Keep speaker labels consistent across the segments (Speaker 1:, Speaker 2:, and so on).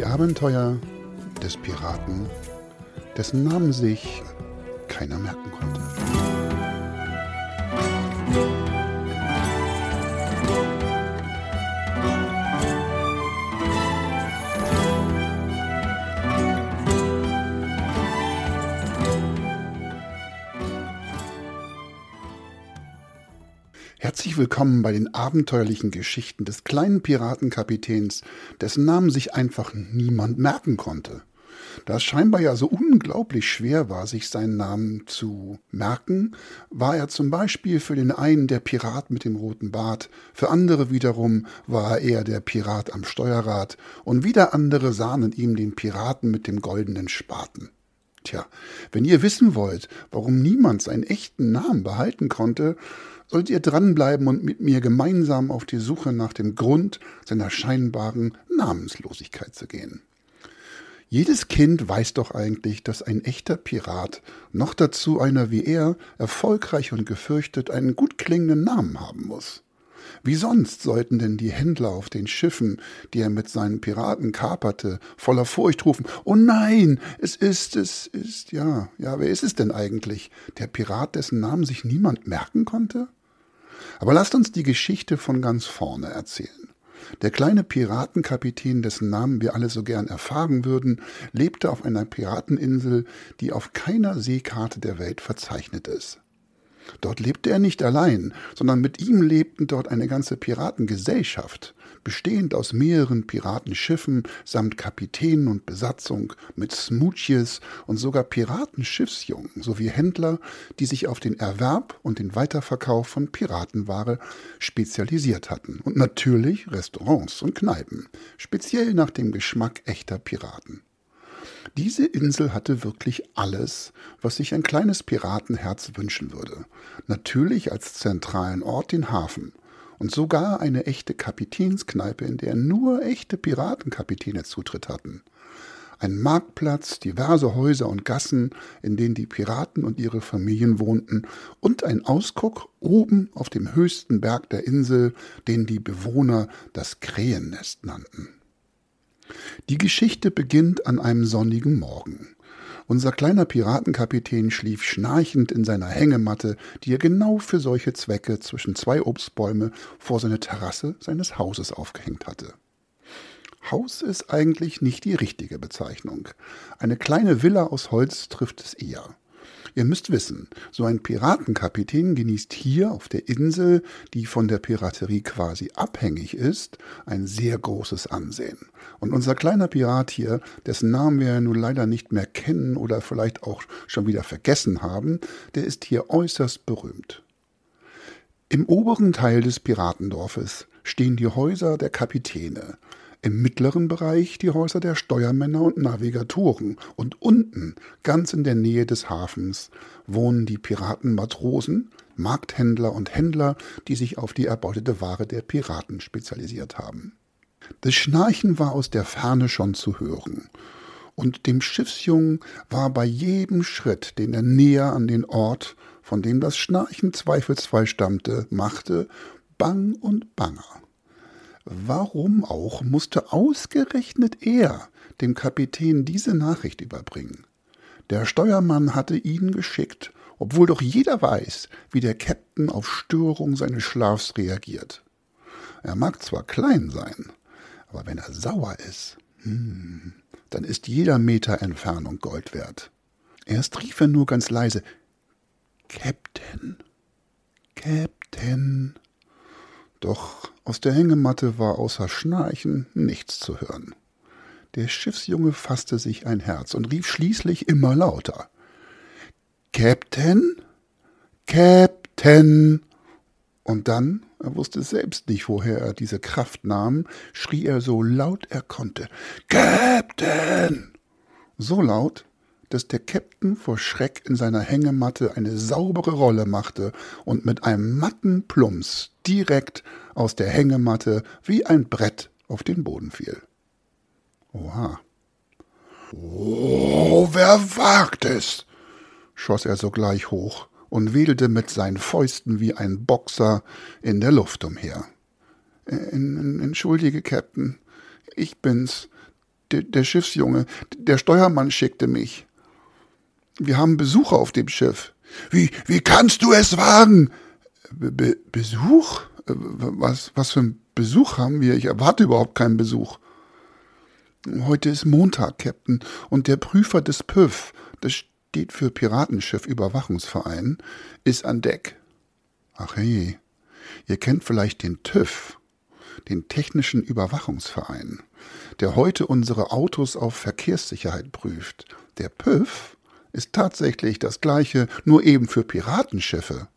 Speaker 1: Die Abenteuer des Piraten, dessen Namen sich keiner merken konnte. Herzlich willkommen bei den abenteuerlichen Geschichten des kleinen Piratenkapitäns, dessen Namen sich einfach niemand merken konnte. Da es scheinbar ja so unglaublich schwer war, sich seinen Namen zu merken, war er zum Beispiel für den einen der Pirat mit dem roten Bart, für andere wiederum war er der Pirat am Steuerrad und wieder andere sahen in ihm den Piraten mit dem goldenen Spaten. Tja, wenn ihr wissen wollt, warum niemand seinen echten Namen behalten konnte, sollt ihr dranbleiben und mit mir gemeinsam auf die Suche nach dem Grund seiner scheinbaren Namenslosigkeit zu gehen. Jedes Kind weiß doch eigentlich, dass ein echter Pirat, noch dazu einer wie er, erfolgreich und gefürchtet, einen gut klingenden Namen haben muss. Wie sonst sollten denn die Händler auf den Schiffen, die er mit seinen Piraten kaperte, voller Furcht rufen, Oh nein, es ist, es ist, ja, ja, wer ist es denn eigentlich? Der Pirat, dessen Namen sich niemand merken konnte? Aber lasst uns die Geschichte von ganz vorne erzählen. Der kleine Piratenkapitän, dessen Namen wir alle so gern erfahren würden, lebte auf einer Pirateninsel, die auf keiner Seekarte der Welt verzeichnet ist. Dort lebte er nicht allein, sondern mit ihm lebten dort eine ganze Piratengesellschaft, bestehend aus mehreren Piratenschiffen samt Kapitänen und Besatzung, mit Smoochies und sogar Piratenschiffsjungen sowie Händler, die sich auf den Erwerb und den Weiterverkauf von Piratenware spezialisiert hatten. Und natürlich Restaurants und Kneipen, speziell nach dem Geschmack echter Piraten. Diese Insel hatte wirklich alles, was sich ein kleines Piratenherz wünschen würde. Natürlich als zentralen Ort den Hafen und sogar eine echte Kapitänskneipe, in der nur echte Piratenkapitäne Zutritt hatten. Ein Marktplatz, diverse Häuser und Gassen, in denen die Piraten und ihre Familien wohnten, und ein Ausguck oben auf dem höchsten Berg der Insel, den die Bewohner das Krähennest nannten. Die Geschichte beginnt an einem sonnigen Morgen. Unser kleiner Piratenkapitän schlief schnarchend in seiner Hängematte, die er genau für solche Zwecke zwischen zwei Obstbäume vor seine Terrasse seines Hauses aufgehängt hatte. Haus ist eigentlich nicht die richtige Bezeichnung. Eine kleine Villa aus Holz trifft es eher. Ihr müsst wissen, so ein Piratenkapitän genießt hier auf der Insel, die von der Piraterie quasi abhängig ist, ein sehr großes Ansehen. Und unser kleiner Pirat hier, dessen Namen wir ja nun leider nicht mehr kennen oder vielleicht auch schon wieder vergessen haben, der ist hier äußerst berühmt. Im oberen Teil des Piratendorfes stehen die Häuser der Kapitäne, im mittleren Bereich die Häuser der Steuermänner und Navigatoren und unten, ganz in der Nähe des Hafens, wohnen die Piratenmatrosen, Markthändler und Händler, die sich auf die erbeutete Ware der Piraten spezialisiert haben. Das Schnarchen war aus der Ferne schon zu hören, und dem Schiffsjungen war bei jedem Schritt, den er näher an den Ort, von dem das Schnarchen zweifelsfrei stammte, machte, bang und banger. Warum auch musste ausgerechnet er dem Kapitän diese Nachricht überbringen? Der Steuermann hatte ihn geschickt, obwohl doch jeder weiß, wie der Käpt'n auf Störung seines Schlafs reagiert. Er mag zwar klein sein, aber wenn er sauer ist, hm, dann ist jeder Meter Entfernung Gold wert. Erst rief er nur ganz leise Captain, Captain. Aus der Hängematte war außer Schnarchen nichts zu hören. Der Schiffsjunge fasste sich ein Herz und rief schließlich immer lauter. Captain? Captain! Und dann, er wusste selbst nicht, woher er diese Kraft nahm, schrie er so laut er konnte. Captain! So laut, dass der Käpt'n vor Schreck in seiner Hängematte eine saubere Rolle machte und mit einem matten Plumps direkt aus der Hängematte wie ein Brett auf den Boden fiel. Oha. Oh, wer wagt es? schoss er sogleich hoch und wedelte mit seinen Fäusten wie ein Boxer in der Luft umher. Entschuldige, Captain, ich bin's, der Schiffsjunge, der Steuermann schickte mich. Wir haben Besucher auf dem Schiff. Wie, wie kannst du es wagen? Be Besuch? Äh, was, was für ein Besuch haben wir? Ich erwarte überhaupt keinen Besuch. Heute ist Montag, Captain, und der Prüfer des PÜV, das steht für Piratenschiff Überwachungsverein, ist an Deck. Ach hey, ihr kennt vielleicht den TÜV, den Technischen Überwachungsverein, der heute unsere Autos auf Verkehrssicherheit prüft. Der PÜV ist tatsächlich das gleiche, nur eben für Piratenschiffe.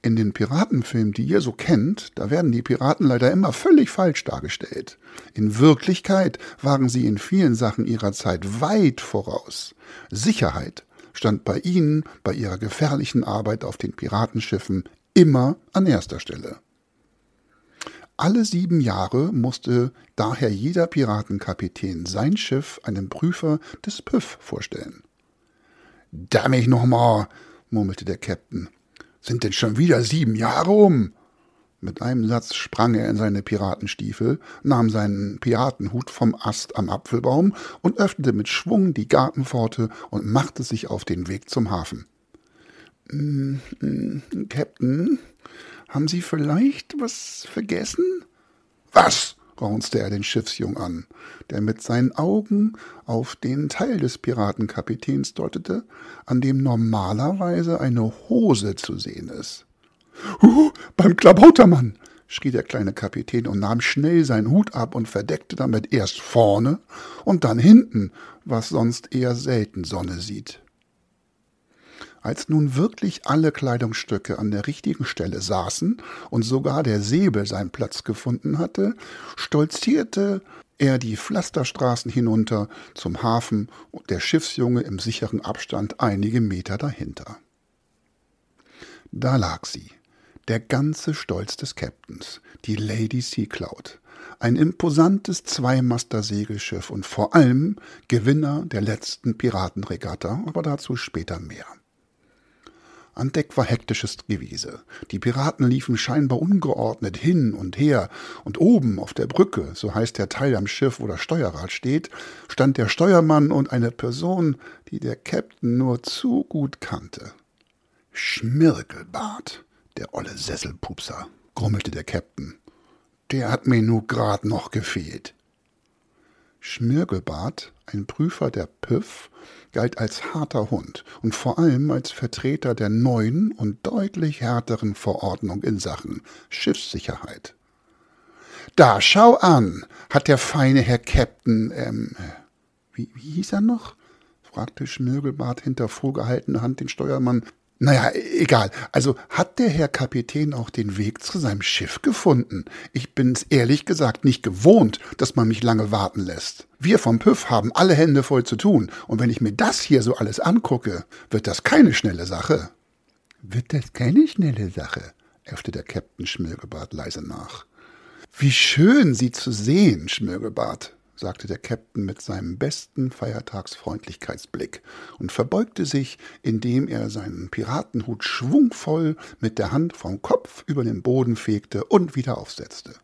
Speaker 1: In den Piratenfilmen, die ihr so kennt, da werden die Piraten leider immer völlig falsch dargestellt. In Wirklichkeit waren sie in vielen Sachen ihrer Zeit weit voraus. Sicherheit stand bei ihnen bei ihrer gefährlichen Arbeit auf den Piratenschiffen immer an erster Stelle. Alle sieben Jahre musste daher jeder Piratenkapitän sein Schiff einem Prüfer des PÜV vorstellen. Damm ich noch mal, murmelte der Käpt'n. Sind denn schon wieder sieben Jahre um? Mit einem Satz sprang er in seine Piratenstiefel, nahm seinen Piratenhut vom Ast am Apfelbaum und öffnete mit Schwung die Gartenpforte und machte sich auf den Weg zum Hafen. Mm, mm, Captain, haben Sie vielleicht was vergessen? Was? Raunzte er den Schiffsjung an, der mit seinen Augen auf den Teil des Piratenkapitäns deutete, an dem normalerweise eine Hose zu sehen ist. Huhu, beim Klabautermann! schrie der kleine Kapitän und nahm schnell seinen Hut ab und verdeckte damit erst vorne und dann hinten, was sonst eher selten Sonne sieht. Als nun wirklich alle Kleidungsstücke an der richtigen Stelle saßen und sogar der Säbel seinen Platz gefunden hatte, stolzierte er die Pflasterstraßen hinunter zum Hafen und der Schiffsjunge im sicheren Abstand einige Meter dahinter. Da lag sie, der ganze Stolz des Captains, die Lady Sea Cloud, ein imposantes Zweimaster-Segelschiff und vor allem Gewinner der letzten Piratenregatta, aber dazu später mehr. An Deck war hektisches Gewese. Die Piraten liefen scheinbar ungeordnet hin und her, und oben auf der Brücke, so heißt der Teil am Schiff, wo das Steuerrad steht, stand der Steuermann und eine Person, die der Captain nur zu gut kannte. Schmirgelbart, der olle Sesselpupser, grummelte der Captain. Der hat mir nur grad noch gefehlt. Schmirgelbart, ein Prüfer der PÜV, galt als harter Hund und vor allem als Vertreter der neuen und deutlich härteren Verordnung in Sachen Schiffssicherheit. Da schau an, hat der feine Herr Captain, ähm, wie, wie hieß er noch? fragte Schmirgelbart hinter vorgehaltener Hand den Steuermann. Naja, egal. Also hat der Herr Kapitän auch den Weg zu seinem Schiff gefunden? Ich bin's ehrlich gesagt nicht gewohnt, dass man mich lange warten lässt. Wir vom Püff haben alle Hände voll zu tun, und wenn ich mir das hier so alles angucke, wird das keine schnelle Sache. Wird das keine schnelle Sache? äffte der Captain Schmirgelbart leise nach. Wie schön, Sie zu sehen, Schmirgelbart, sagte der Käpt'n mit seinem besten Feiertagsfreundlichkeitsblick und verbeugte sich, indem er seinen Piratenhut schwungvoll mit der Hand vom Kopf über den Boden fegte und wieder aufsetzte.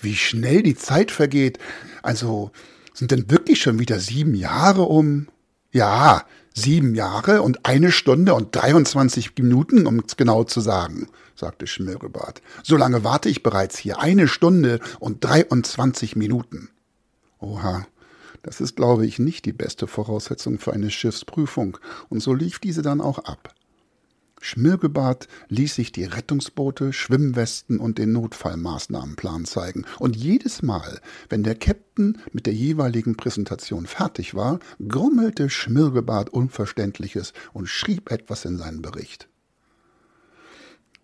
Speaker 1: Wie schnell die Zeit vergeht. Also, sind denn wirklich schon wieder sieben Jahre um? Ja, sieben Jahre und eine Stunde und 23 Minuten, um es genau zu sagen, sagte Schmirgelbart. So lange warte ich bereits hier. Eine Stunde und 23 Minuten. Oha, das ist, glaube ich, nicht die beste Voraussetzung für eine Schiffsprüfung, und so lief diese dann auch ab. Schmirgelbart ließ sich die Rettungsboote, Schwimmwesten und den Notfallmaßnahmenplan zeigen, und jedes Mal, wenn der Käpt'n mit der jeweiligen Präsentation fertig war, grummelte Schmirgelbart Unverständliches und schrieb etwas in seinen Bericht.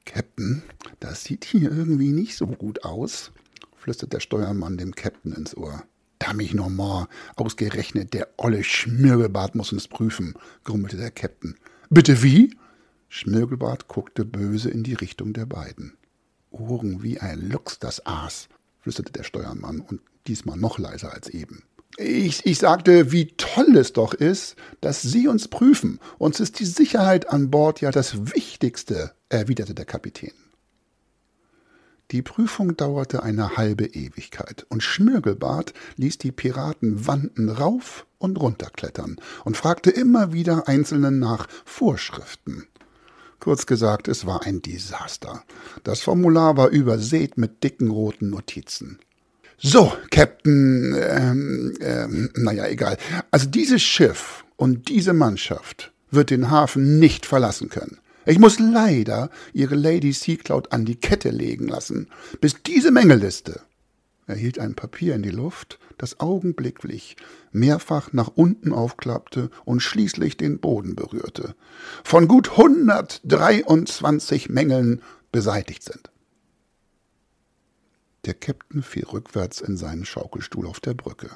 Speaker 1: Käpt'n, das sieht hier irgendwie nicht so gut aus, flüsterte der Steuermann dem Käpt'n ins Ohr. Da mich normal, ausgerechnet der olle Schmirgelbart muss uns prüfen, grummelte der Käpt'n. Bitte wie? Schmirgelbart guckte böse in die Richtung der beiden. Ohren wie ein Luchs, das Aas, flüsterte der Steuermann und diesmal noch leiser als eben. Ich, ich sagte, wie toll es doch ist, dass Sie uns prüfen. Uns ist die Sicherheit an Bord ja das Wichtigste, erwiderte der Kapitän. Die Prüfung dauerte eine halbe Ewigkeit, und Schmirgelbart ließ die Piraten Wanden rauf und runterklettern und fragte immer wieder Einzelnen nach Vorschriften. Kurz gesagt, es war ein Desaster. Das Formular war übersät mit dicken roten Notizen. So, Captain, ähm, ähm, naja, egal. Also dieses Schiff und diese Mannschaft wird den Hafen nicht verlassen können. Ich muss leider Ihre Lady Sea Cloud an die Kette legen lassen, bis diese Mängelliste. Er hielt ein Papier in die Luft, das augenblicklich mehrfach nach unten aufklappte und schließlich den Boden berührte, von gut 123 Mängeln beseitigt sind. Der Käpt'n fiel rückwärts in seinen Schaukelstuhl auf der Brücke.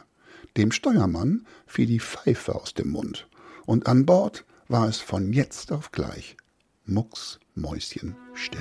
Speaker 1: Dem Steuermann fiel die Pfeife aus dem Mund, und an Bord war es von jetzt auf gleich Mucks Mäuschen still.